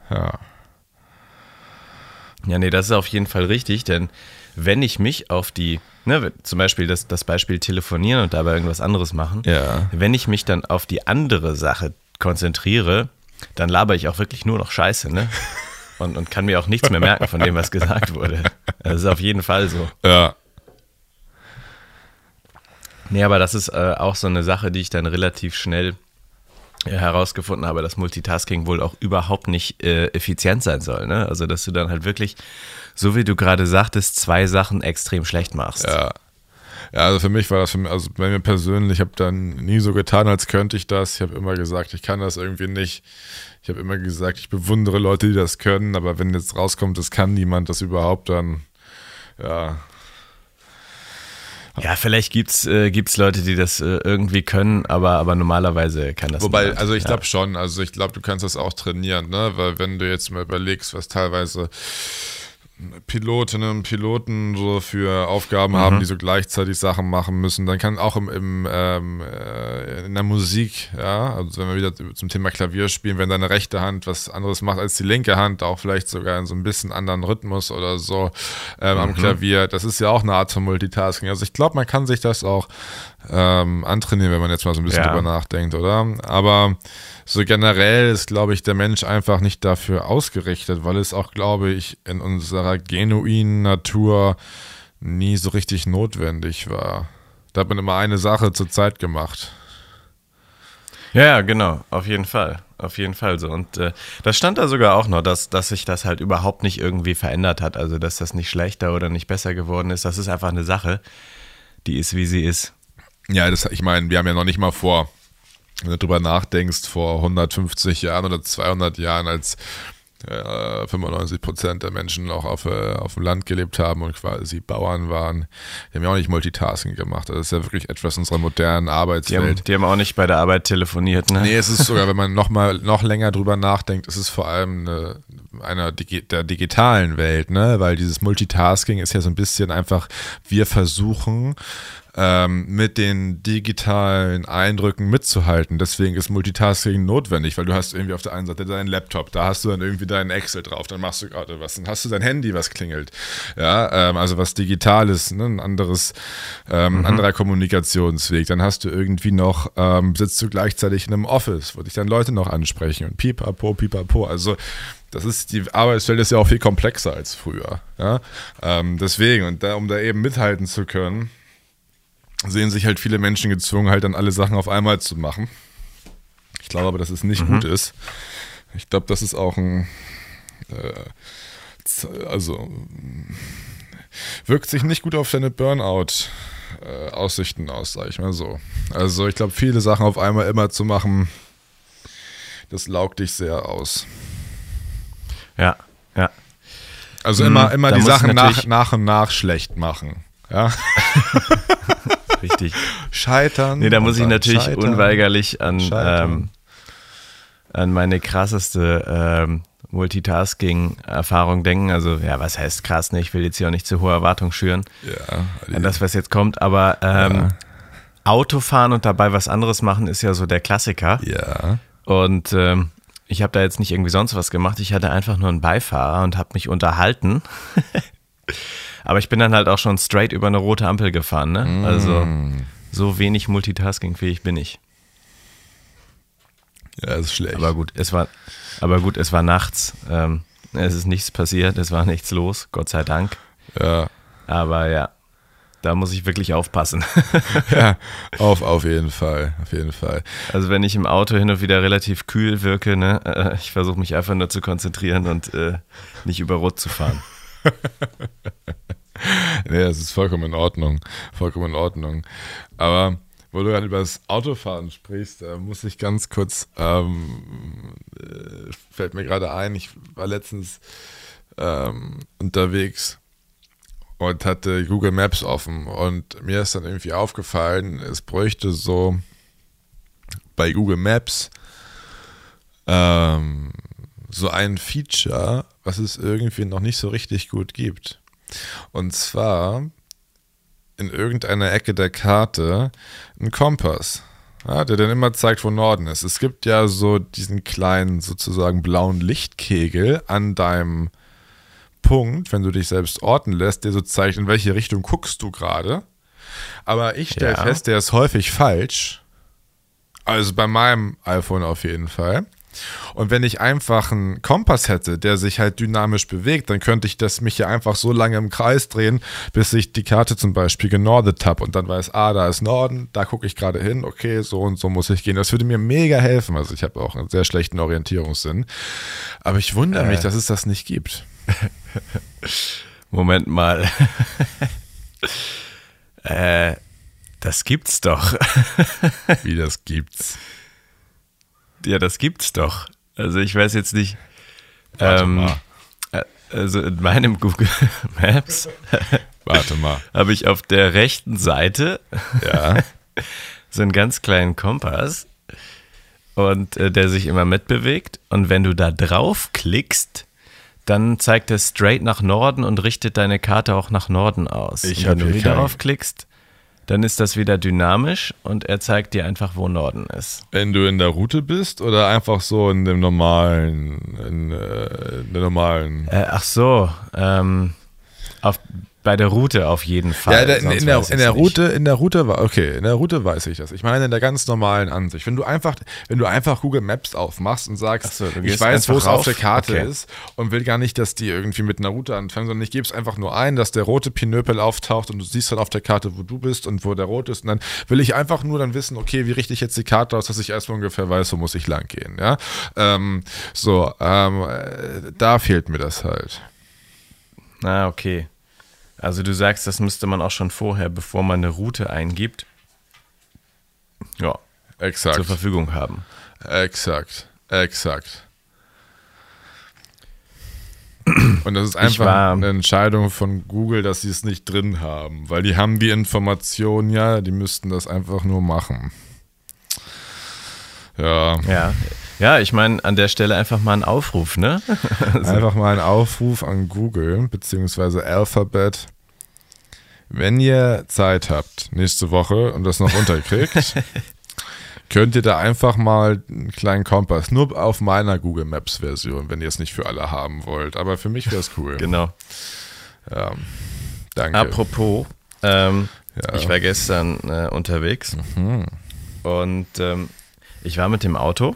Speaker 3: Ja.
Speaker 1: Ja, nee, das ist auf jeden Fall richtig, denn wenn ich mich auf die, ne, zum Beispiel das, das Beispiel telefonieren und dabei irgendwas anderes machen,
Speaker 3: Ja.
Speaker 1: wenn ich mich dann auf die andere Sache konzentriere, dann laber ich auch wirklich nur noch Scheiße, ne? Und, und kann mir auch nichts mehr merken von dem, was gesagt wurde. Das ist auf jeden Fall so.
Speaker 3: Ja.
Speaker 1: Nee, aber das ist äh, auch so eine Sache, die ich dann relativ schnell äh, herausgefunden habe, dass Multitasking wohl auch überhaupt nicht äh, effizient sein soll. Ne? Also, dass du dann halt wirklich, so wie du gerade sagtest, zwei Sachen extrem schlecht machst.
Speaker 3: Ja. Ja, also für mich war das, für mich, also bei mir persönlich, ich habe dann nie so getan, als könnte ich das. Ich habe immer gesagt, ich kann das irgendwie nicht. Ich habe immer gesagt, ich bewundere Leute, die das können, aber wenn jetzt rauskommt, das kann niemand das überhaupt, dann ja,
Speaker 1: Ja, vielleicht gibt's äh, gibt's Leute, die das äh, irgendwie können, aber, aber normalerweise kann das
Speaker 3: Wobei,
Speaker 1: niemand.
Speaker 3: also ich
Speaker 1: Ja.
Speaker 3: glaube schon, also ich glaube, du kannst das auch trainieren, ne? Weil wenn du jetzt mal überlegst, was teilweise Pilotinnen und Piloten so für Aufgaben haben, die so gleichzeitig Sachen machen müssen, dann kann auch im, im ähm, äh, in der Musik, ja, also wenn wir wieder zum Thema Klavier spielen, wenn deine rechte Hand was anderes macht als die linke Hand, auch vielleicht sogar in so ein bisschen anderen Rhythmus oder so ähm, am Klavier, das ist ja auch eine Art von Multitasking. Also ich glaube, man kann sich das auch ähm, antrainieren, wenn man jetzt mal so ein bisschen
Speaker 1: Ja.
Speaker 3: drüber nachdenkt, oder? Aber so generell ist, glaube ich, der Mensch einfach nicht dafür ausgerichtet, weil es auch, glaube ich, in unserer genuinen Natur nie so richtig notwendig war. Da hat man immer eine Sache zur Zeit gemacht.
Speaker 1: Ja, genau, auf jeden Fall. Auf jeden Fall so. Und äh, das stand da sogar auch noch, dass, dass sich das halt überhaupt nicht irgendwie verändert hat. Also, dass das nicht schlechter oder nicht besser geworden ist. Das ist einfach eine Sache, die ist, wie sie ist.
Speaker 3: Ja, das, ich meine, wir haben ja noch nicht mal vor, wenn du drüber nachdenkst, vor 150 Jahren oder 200 Jahren, als äh, 95 Prozent der Menschen noch auf, äh, auf dem Land gelebt haben und quasi Bauern waren, die haben ja auch nicht Multitasking gemacht. Das ist ja wirklich etwas unserer modernen
Speaker 1: Die haben,
Speaker 3: Arbeitswelt.
Speaker 1: die haben auch nicht bei der Arbeit telefoniert, ne?
Speaker 3: Nee, es ist sogar, wenn man noch mal noch länger drüber nachdenkt, es ist vor allem eine, einer Digi der digitalen Welt, ne? Weil dieses Multitasking ist ja so ein bisschen einfach, wir versuchen ähm, mit den digitalen Eindrücken mitzuhalten. Deswegen ist Multitasking notwendig, weil du hast irgendwie auf der einen Seite deinen Laptop, da hast du dann irgendwie deinen Excel drauf, dann machst du gerade was, dann hast du dein Handy, was klingelt. Ja, ähm, also was Digitales, ne? ein anderes, ähm, anderer Kommunikationsweg. Dann hast du irgendwie noch, ähm, sitzt du gleichzeitig in einem Office, wo dich dann Leute noch ansprechen und pipapo, pipapo. Also das ist, die Arbeitswelt ist ja auch viel komplexer als früher. Ja? Ähm, deswegen, und da, um da eben mithalten zu können, sehen sich halt viele Menschen gezwungen, halt dann alle Sachen auf einmal zu machen. Ich glaube aber, dass es nicht gut ist. Ich glaube, das ist auch ein, äh, also wirkt sich nicht gut auf deine Burnout-Aussichten aus, sag ich mal so. Also ich glaube, viele Sachen auf einmal immer zu machen, das laugt dich sehr aus.
Speaker 1: Ja, ja.
Speaker 3: Also
Speaker 1: Mhm,
Speaker 3: immer, immer die Sachen nach, nach und nach schlecht machen. Ja?
Speaker 1: Richtig.
Speaker 3: Scheitern.
Speaker 1: Nee, da muss ich natürlich
Speaker 3: scheitern.
Speaker 1: unweigerlich an, ähm, an meine krasseste ähm, Multitasking-Erfahrung denken. Also, ja, was heißt krass? Ne? Ich will jetzt hier auch nicht zu hohe Erwartungen schüren
Speaker 3: Ja,
Speaker 1: an das, was jetzt kommt, aber ähm, Autofahren und dabei was anderes machen ist ja so der Klassiker.
Speaker 3: ja.
Speaker 1: Und ähm, ich habe da jetzt nicht irgendwie sonst was gemacht. Ich hatte einfach nur einen Beifahrer und habe mich unterhalten. Aber ich bin dann halt auch schon straight über eine rote Ampel gefahren. Ne? Also so wenig multitaskingfähig bin ich.
Speaker 3: Ja, ist schlecht.
Speaker 1: Aber gut, es war, aber gut, es war nachts. Ähm, es ist nichts passiert, es war nichts los, Gott sei Dank.
Speaker 3: ja.
Speaker 1: Aber ja, da muss ich wirklich aufpassen.
Speaker 3: ja, auf, auf jeden Fall, auf jeden Fall.
Speaker 1: Also wenn ich im Auto hin und wieder relativ kühl wirke, ne, äh, ich versuche mich einfach nur zu konzentrieren und äh, nicht über Rot zu fahren.
Speaker 3: Nee, das ist vollkommen in Ordnung, vollkommen in Ordnung. Aber wo du gerade über das Autofahren sprichst, da muss ich ganz kurz, ähm, äh, fällt mir gerade ein, ich war letztens ähm, unterwegs und hatte Google Maps offen. Und mir ist dann irgendwie aufgefallen, es bräuchte so bei Google Maps ähm, so ein Feature, was es irgendwie noch nicht so richtig gut gibt. Und zwar in irgendeiner Ecke der Karte ein Kompass, ja, der dann immer zeigt, wo Norden ist. Es gibt ja so diesen kleinen sozusagen blauen Lichtkegel an deinem Punkt, wenn du dich selbst orten lässt, der so zeigt, in welche Richtung guckst du gerade. Aber ich stelle
Speaker 1: Ja.
Speaker 3: fest, der ist häufig falsch. Also bei meinem iPhone auf jeden Fall. Und wenn ich einfach einen Kompass hätte, der sich halt dynamisch bewegt, dann könnte ich das mich ja einfach so lange im Kreis drehen, bis ich die Karte zum Beispiel genordet habe und dann weiß, ah, da ist Norden, da gucke ich gerade hin, okay, so und so muss ich gehen. Das würde mir mega helfen. Also ich habe auch einen sehr schlechten Orientierungssinn. Aber ich wundere mich, dass es das nicht gibt.
Speaker 1: Moment mal. äh, das gibt's doch.
Speaker 3: Wie das gibt's.
Speaker 1: Ja, das gibt's doch. Also ich weiß jetzt nicht.
Speaker 3: Warte
Speaker 1: ähm,
Speaker 3: mal.
Speaker 1: äh, Also in meinem Google Maps
Speaker 3: Warte mal.
Speaker 1: habe ich auf der rechten Seite
Speaker 3: Ja.
Speaker 1: so einen ganz kleinen Kompass und äh, der sich immer mitbewegt. Und wenn du da drauf klickst, dann zeigt er straight nach Norden und richtet deine Karte auch nach Norden aus.
Speaker 3: Ich
Speaker 1: und wenn du wieder
Speaker 3: keinen.
Speaker 1: drauf klickst, dann ist das wieder dynamisch und er zeigt dir einfach, wo Norden ist.
Speaker 3: Wenn du in der Route bist oder einfach so in dem normalen, in, äh, in der normalen.
Speaker 1: Äh, ach so, ähm, auf, bei der Route auf jeden Fall.
Speaker 3: Ja, in, in, der, in der. Route, in der Route war, okay, in der Route weiß ich das. Ich meine in der ganz normalen Ansicht. Wenn du einfach, wenn du einfach Google Maps aufmachst und sagst,
Speaker 1: so,
Speaker 3: ich weiß, wo es auf der Karte
Speaker 1: Okay.
Speaker 3: ist und will gar nicht, dass die irgendwie mit einer Route anfangen, sondern ich gebe es einfach nur ein, dass der rote Pinöpel auftaucht und du siehst dann auf der Karte, wo du bist und wo der rot ist. Und dann will ich einfach nur dann wissen, okay, wie richte ich jetzt die Karte aus, dass ich erstmal ungefähr weiß, wo muss ich lang gehen. Ja? Ähm, so, ähm, äh, da fehlt mir das halt.
Speaker 1: Ah, okay. Also du sagst, das müsste man auch schon vorher, bevor man eine Route eingibt, ja,
Speaker 3: Exakt.
Speaker 1: zur Verfügung haben.
Speaker 3: Exakt, exakt. Und das ist einfach eine Entscheidung von Google, dass sie es nicht drin haben, weil die haben die Information ja, die müssten das einfach nur machen. Ja,
Speaker 1: Ja, ja ich meine, an der Stelle einfach mal ein Aufruf, ne?
Speaker 3: einfach mal ein Aufruf an Google beziehungsweise Alphabet. Wenn ihr Zeit habt nächste Woche und das noch unterkriegt, könnt ihr da einfach mal einen kleinen Kompass, nur auf meiner Google Maps Version, wenn ihr es nicht für alle haben wollt. Aber für mich wäre es cool.
Speaker 1: genau.
Speaker 3: Danke.
Speaker 1: Apropos, ähm,
Speaker 3: Ja.
Speaker 1: ich war gestern äh, unterwegs und ähm, ich war mit dem Auto.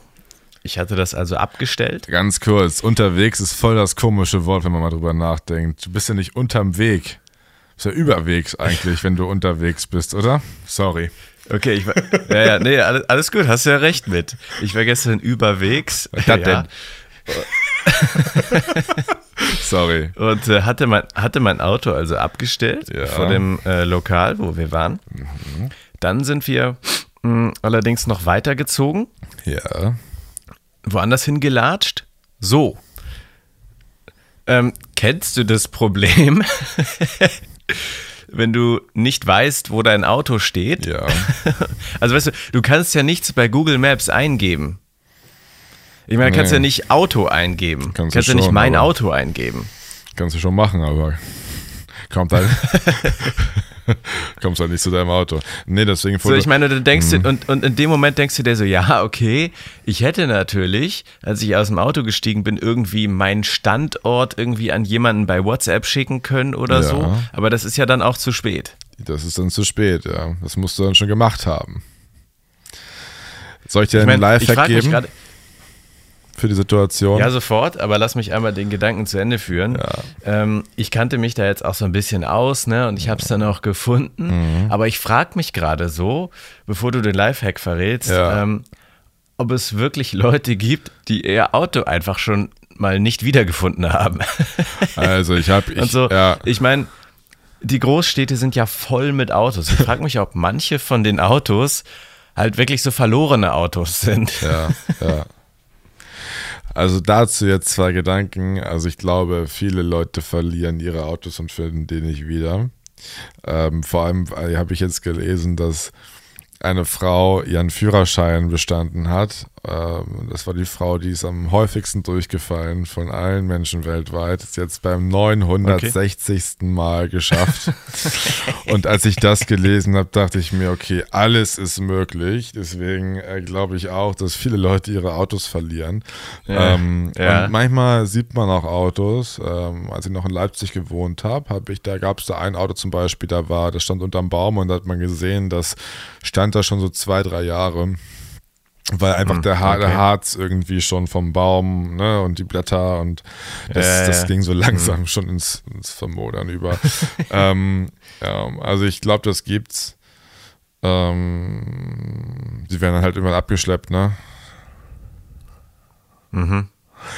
Speaker 1: Ich hatte das also abgestellt.
Speaker 3: Ganz kurz, unterwegs ist voll das komische Wort, wenn man mal drüber nachdenkt. Du bist ja nicht unterm Weg. Du bist ja überwegs eigentlich, wenn du unterwegs bist, oder? Sorry.
Speaker 1: Okay, ich war, ja, ja, nee, alles, alles gut, hast du ja recht mit. Ich war gestern überwegs.
Speaker 3: Was
Speaker 1: ja,
Speaker 3: denn? Sorry.
Speaker 1: Und äh, hatte, mein, hatte mein Auto also abgestellt
Speaker 3: Ja.
Speaker 1: vor dem äh, Lokal, wo wir waren. Dann sind wir mh, allerdings noch weitergezogen,
Speaker 3: Ja.
Speaker 1: Woanders hingelatscht. So. Ähm, kennst du das Problem, wenn du nicht weißt, wo dein Auto steht?
Speaker 3: Ja.
Speaker 1: Also weißt du, du kannst ja nichts bei Google Maps eingeben. Ich meine, du kannst
Speaker 3: Nee.
Speaker 1: ja nicht Auto eingeben.
Speaker 3: Kannst
Speaker 1: Du kannst
Speaker 3: du
Speaker 1: ja nicht
Speaker 3: schon,
Speaker 1: mein
Speaker 3: aber-
Speaker 1: Auto eingeben.
Speaker 3: Kannst du schon machen, aber kommt halt. kommst halt nicht zu deinem Auto. Nee, deswegen
Speaker 1: So, ich meine, du denkst
Speaker 3: Mhm.
Speaker 1: dir, und, und in dem Moment denkst du dir so, ja, okay, ich hätte natürlich, als ich aus dem Auto gestiegen bin, irgendwie meinen Standort irgendwie an jemanden bei WhatsApp schicken können oder
Speaker 3: Ja.
Speaker 1: so, aber das ist ja dann auch zu spät.
Speaker 3: Das ist dann zu spät, ja. Das musst du dann schon gemacht haben. Soll ich dir
Speaker 1: Ich
Speaker 3: einen
Speaker 1: meine, ich
Speaker 3: Lifehack geben
Speaker 1: gerade,
Speaker 3: für die Situation?
Speaker 1: ja, sofort, aber lass mich einmal den Gedanken zu Ende führen. Ähm, ich kannte mich da jetzt auch so ein bisschen aus, ne, und ich habe es dann auch gefunden,
Speaker 3: Mhm.
Speaker 1: aber ich frage mich gerade so, bevor du den Lifehack verrätst,
Speaker 3: Ja.
Speaker 1: ähm, ob es wirklich Leute gibt, die ihr Auto einfach schon mal nicht wiedergefunden haben.
Speaker 3: Also ich habe, ich,
Speaker 1: so,
Speaker 3: ja,
Speaker 1: ich meine, die Großstädte sind ja voll mit Autos. Ich frage mich, ob manche von den Autos halt wirklich so verlorene Autos sind.
Speaker 3: ja, ja. Also dazu jetzt zwei Gedanken. Also ich glaube, viele Leute verlieren ihre Autos und finden die nicht wieder. Ähm, vor allem äh, habe ich jetzt gelesen, dass eine Frau ihren Führerschein bestanden hat. Ähm, das war die Frau, die ist am häufigsten durchgefallen von allen Menschen weltweit. Ist jetzt beim 960. Okay. Mal geschafft. Und als ich das gelesen habe, dachte ich mir, okay, alles ist möglich. Deswegen äh, glaube ich auch, dass viele Leute ihre Autos verlieren. Ja, ähm, ja. Und manchmal sieht man auch Autos. Ähm, als ich noch in Leipzig gewohnt habe, habe ich, da gab es da ein Auto zum Beispiel, da war, das stand unterm Baum und da hat man gesehen, das stand da schon so zwei, drei Jahre. Weil einfach hm, der, ha okay. der Harz irgendwie schon vom Baum ne, und die Blätter und das, äh, das ging so langsam hm. schon ins, ins Vermodern über. ähm, ja, also ich glaube, das gibt's. Ähm, die werden dann halt immer abgeschleppt, ne? Mhm.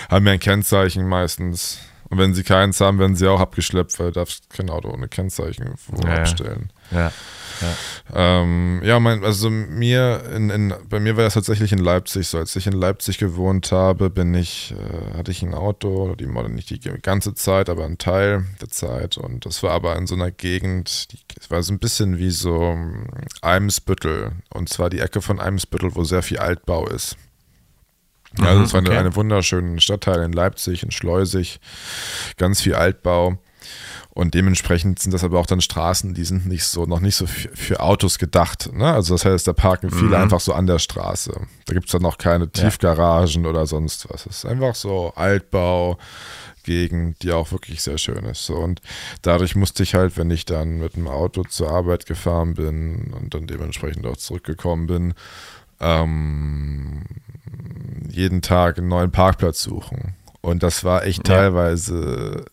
Speaker 3: Haben ja ein Kennzeichen meistens. Und wenn sie keins haben, werden sie auch abgeschleppt, weil du darfst kein Auto ohne Kennzeichen ja, abstellen.
Speaker 1: Ja.
Speaker 3: Ja, ähm, ja mein, also mir, in, in, bei mir war das tatsächlich in Leipzig so. Als ich in Leipzig gewohnt habe, bin ich, äh, hatte ich ein Auto, die nicht die ganze Zeit, aber ein Teil der Zeit. Und das war aber in so einer Gegend, es war so ein bisschen wie so ähm, Eimsbüttel. Und zwar die Ecke von Eimsbüttel, wo sehr viel Altbau ist. Also es war okay. eine, eine wunderschöne Stadtteil in Leipzig, in Schleusig, ganz viel Altbau. Und dementsprechend sind das aber auch dann Straßen, die sind nicht so, noch nicht so für, Autos gedacht. Ne? Also das heißt, da parken viele mhm. einfach so an der Straße. Da gibt es dann noch keine Tiefgaragen ja. oder sonst was. Es ist einfach so Altbau. Gegend, die auch wirklich sehr schön ist. So, und dadurch musste ich halt, wenn ich dann mit dem Auto zur Arbeit gefahren bin und dann dementsprechend auch zurückgekommen bin, ähm, jeden Tag einen neuen Parkplatz suchen. Und das war echt ja. teilweise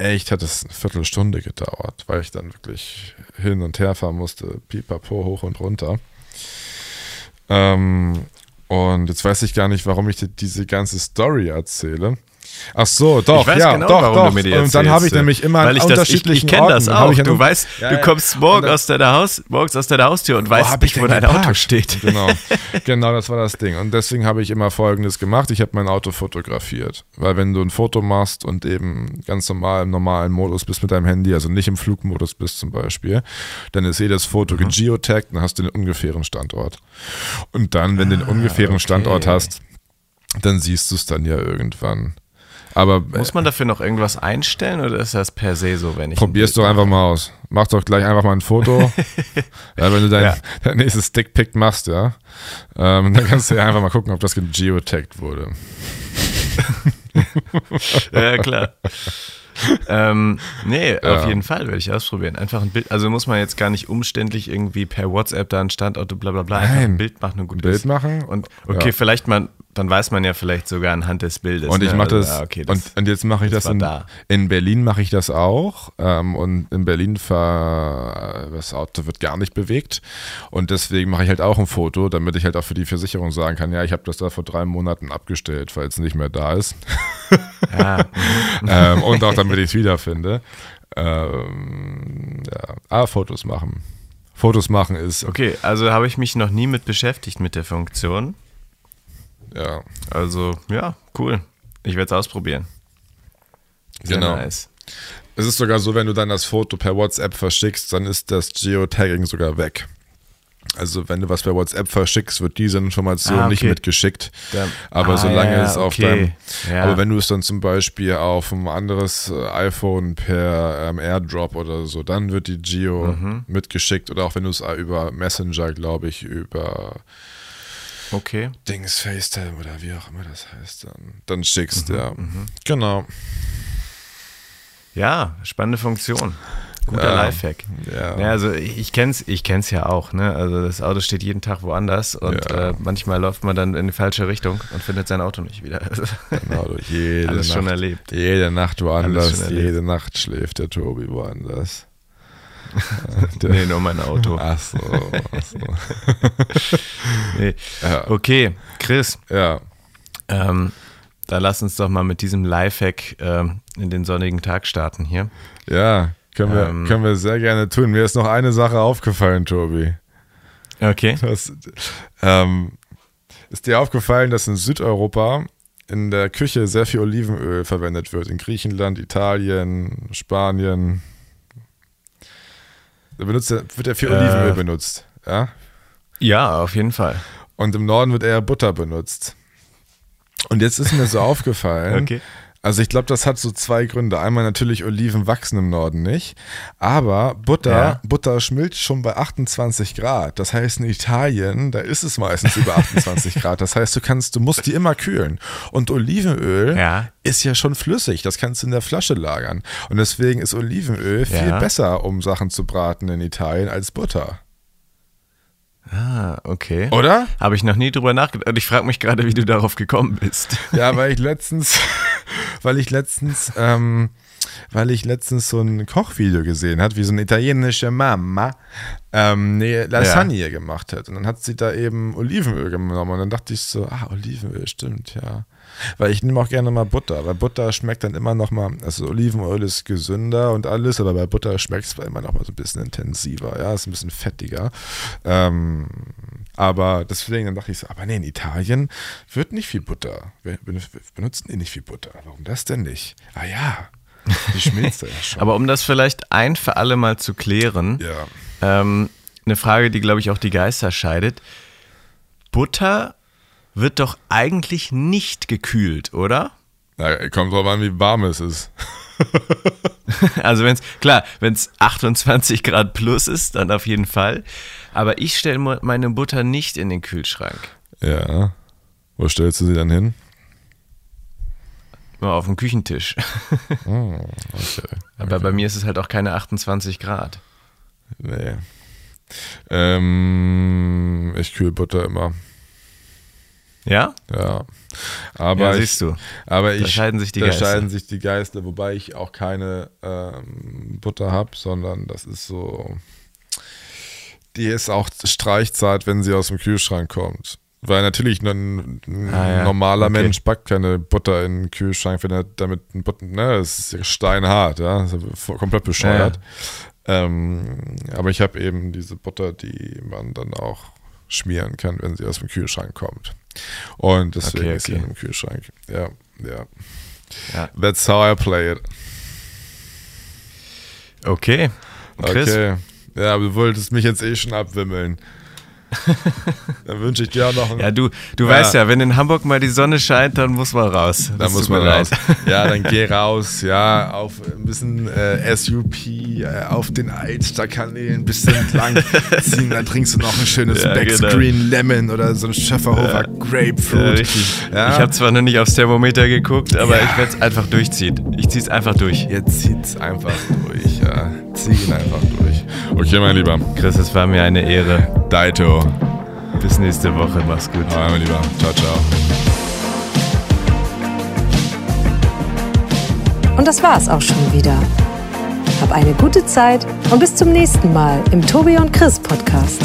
Speaker 3: echt hat es eine Viertelstunde gedauert, weil ich dann wirklich hin und her fahren musste, pipapo hoch und runter. Ähm, und jetzt weiß ich gar nicht, warum ich dir diese ganze Story erzähle. Ach so, doch, ja, genau, doch, doch. und dann habe ich nämlich immer
Speaker 1: Weil ich unterschiedlichen das, ich, ich kenne das auch. Du weißt, ja, du kommst morgen aus deiner Haus, morgens aus deiner Haustür und weißt oh, nicht, wo dein Auto steht.
Speaker 3: Genau, genau, das war das Ding. Und deswegen habe ich immer Folgendes gemacht: Ich habe mein Auto fotografiert, weil wenn du ein Foto machst und eben ganz normal im normalen Modus bist mit deinem Handy, also nicht im Flugmodus bist zum Beispiel, dann ist jedes Foto mhm. gegeotaggt, dann hast du den ungefähren Standort. Und dann, wenn du den ah, ungefähren okay. Standort hast, dann siehst du es dann ja irgendwann. Aber
Speaker 1: muss man dafür noch irgendwas einstellen oder ist das per se so, wenn ich
Speaker 3: probierst doch einfach mal aus. Mach doch gleich einfach mal ein Foto. ja, wenn du dein, ja. dein nächstes Stickpick machst, ja, ähm, dann kannst du ja einfach mal gucken, ob das geotaggt wurde.
Speaker 1: ja, klar. ähm, nee, ja. auf jeden Fall würde ich ausprobieren. Einfach ein Bild, also muss man jetzt gar nicht umständlich irgendwie per WhatsApp da ein Standort, bla bla bla, einfach ein Bild machen und gut
Speaker 3: Bild machen.
Speaker 1: Und okay, ja. vielleicht mal dann weiß man ja vielleicht sogar anhand des Bildes.
Speaker 3: Und ich ne? mache das, also, okay, das, und, und, jetzt mache ich das, in, da. in, Berlin mache ich das auch ähm, und in Berlin ver, das Auto wird gar nicht bewegt und deswegen mache ich halt auch ein Foto, damit ich halt auch für die Versicherung sagen kann, ja, ich habe das da vor drei Monaten abgestellt, weil es nicht mehr da ist. Ja. ähm, und auch damit ich es wiederfinde. Ähm, ja. Ah, Fotos machen. Fotos machen ist.
Speaker 1: Okay, also habe ich mich noch nie mit beschäftigt mit der Funktion.
Speaker 3: Ja.
Speaker 1: Also, ja, cool. Ich werde es ausprobieren.
Speaker 3: Sehr genau. nice. Es ist sogar so, wenn du dann das Foto per WhatsApp verschickst, dann ist das Geotagging sogar weg. Also wenn du was per WhatsApp verschickst, wird diese Information ah, okay. nicht mitgeschickt. Der, aber ah, solange ja, es auf okay. deinem, ja. aber wenn du es dann zum Beispiel auf ein anderes äh, iPhone per ähm, AirDrop oder so, dann wird die Geo mhm. mitgeschickt oder auch wenn du es äh, über Messenger, glaube ich, über
Speaker 1: Okay.
Speaker 3: Dings FaceTime oder wie auch immer das heißt, dann, dann schickst, mhm, ja. Mhm. Genau.
Speaker 1: Ja, spannende Funktion. Guter ja, Lifehack. Ja. ja. also ich kenn's, ich kenn's ja auch, ne? Also das Auto steht jeden Tag woanders und ja. äh, manchmal läuft man dann in die falsche Richtung und findet sein Auto nicht wieder.
Speaker 3: Genau, jede Alles Nacht, schon erlebt. Jede Nacht woanders, jede Nacht schläft der Tobi woanders.
Speaker 1: nee, nur mein Auto.
Speaker 3: Ach so. Ach so.
Speaker 1: nee. ja. Okay, Chris.
Speaker 3: Ja.
Speaker 1: Ähm, da lass uns doch mal mit diesem Lifehack ähm, in den sonnigen Tag starten hier.
Speaker 3: Ja, können wir, ähm, können wir sehr gerne tun. Mir ist noch eine Sache aufgefallen, Tobi.
Speaker 1: Okay.
Speaker 3: Das, ähm, ist dir aufgefallen, dass in Südeuropa in der Küche sehr viel Olivenöl verwendet wird. In Griechenland, Italien, Spanien. Da benutzt, wird ja viel
Speaker 1: Äh.
Speaker 3: Olivenöl benutzt. Ja?
Speaker 1: Ja, auf jeden Fall.
Speaker 3: Und im Norden wird eher Butter benutzt. Und jetzt ist mir so aufgefallen,
Speaker 1: Okay.
Speaker 3: Also ich glaube, das hat so zwei Gründe. Einmal natürlich Oliven wachsen im Norden nicht, aber Butter,
Speaker 1: Ja.
Speaker 3: Butter schmilzt schon bei 28 Grad. Das heißt, in Italien, da ist es meistens über 28 Grad. Das heißt, du kannst, du musst die immer kühlen. Und Olivenöl
Speaker 1: Ja.
Speaker 3: ist ja schon flüssig. Das kannst du in der Flasche lagern. Und deswegen ist Olivenöl viel
Speaker 1: Ja.
Speaker 3: besser, um Sachen zu braten in Italien als Butter.
Speaker 1: Ah, okay.
Speaker 3: Oder?
Speaker 1: Habe ich noch nie drüber nachgedacht. Und ich frage mich gerade, wie du darauf gekommen bist.
Speaker 3: Ja, weil ich letztens, weil ich letztens, ähm, weil ich letztens so ein Kochvideo gesehen hat, wie so eine italienische Mama ähm, eine Lasagne gemacht hat. Und dann hat sie da eben Olivenöl genommen. Und dann dachte ich so, ah, Olivenöl, stimmt, ja. Weil ich nehme auch gerne mal Butter, weil Butter schmeckt dann immer noch mal, also Olivenöl ist gesünder und alles, aber bei Butter schmeckt es immer noch mal so ein bisschen intensiver, ja, ist ein bisschen fettiger. Ähm, aber deswegen, dann dachte ich so, aber nee, in Italien wird nicht viel Butter. Wir benutzen die nicht viel Butter. Warum das denn nicht? Ah ja, die schmilzt ja schon.
Speaker 1: Aber um das vielleicht ein für alle Mal zu klären,
Speaker 3: ja.
Speaker 1: ähm, eine Frage, die, glaube ich, auch die Geister scheidet. Butter wird doch eigentlich nicht gekühlt, oder?
Speaker 3: Na, kommt drauf an, wie warm es ist.
Speaker 1: Also wenn es, klar, wenn es 28 Grad plus ist, dann auf jeden Fall. Aber ich stelle meine Butter nicht in den Kühlschrank.
Speaker 3: Ja. Wo stellst du sie dann hin?
Speaker 1: Nur auf dem Küchentisch.
Speaker 3: Oh, okay.
Speaker 1: Aber bei mir ist es halt auch keine 28 Grad.
Speaker 3: Nee. Ähm, ich kühl Butter immer.
Speaker 1: Ja?
Speaker 3: Ja. Aber
Speaker 1: Ja,
Speaker 3: ich,
Speaker 1: siehst du.
Speaker 3: Aber
Speaker 1: Da
Speaker 3: ich,
Speaker 1: scheiden sich die Geister.
Speaker 3: scheiden sich die Geister, wobei ich auch keine ähm, Butter habe, sondern das ist so. Die ist auch Streichzeit, wenn sie aus dem Kühlschrank kommt. Weil natürlich ein, ein
Speaker 1: Ah, ja.
Speaker 3: normaler
Speaker 1: Okay.
Speaker 3: Mensch packt keine Butter in den Kühlschrank, wenn er damit ein Butter, ne, das ist ja steinhart, ja, das ist ja komplett bescheuert. Ähm, aber ich habe eben diese Butter, die man dann auch schmieren kann, wenn sie aus dem Kühlschrank kommt. Und deswegen
Speaker 1: Okay,
Speaker 3: ist sie
Speaker 1: okay.
Speaker 3: im Kühlschrank. Ja, ja.
Speaker 1: Ja.
Speaker 3: That's how I play it.
Speaker 1: Okay. Chris,
Speaker 3: Okay. Ja, aber du wolltest mich jetzt eh schon abwimmeln. Dann wünsche ich dir auch noch einen.
Speaker 1: ja, du, du
Speaker 3: Ja.
Speaker 1: weißt ja, wenn in Hamburg mal die Sonne scheint, dann muss man raus.
Speaker 3: da
Speaker 1: Das
Speaker 3: muss man raus. Ja, dann geh raus, ja, auf ein bisschen äh, SUP, äh, auf den Alsterkanälen ein bisschen entlang ziehen, dann trinkst du noch ein schönes
Speaker 1: Ja,
Speaker 3: Becks
Speaker 1: genau.
Speaker 3: Lemon oder so ein Schöfferhofer Grapefruit.
Speaker 1: Ja.
Speaker 3: Ja.
Speaker 1: Ich habe zwar noch nicht aufs Thermometer geguckt, aber ich werde es einfach durchziehen. Ich ziehe es einfach durch.
Speaker 3: Jetzt zieht's einfach durch, ja. Zieh ihn einfach durch. Okay, mein Lieber.
Speaker 1: Chris, es war mir eine Ehre.
Speaker 3: Daito.
Speaker 1: Bis nächste Woche. Mach's gut.
Speaker 3: Hi, mein Lieber. Ciao, ciao.
Speaker 2: Und das war's auch schon wieder. Hab eine gute Zeit und bis zum nächsten Mal im Tobi und Chris Podcast.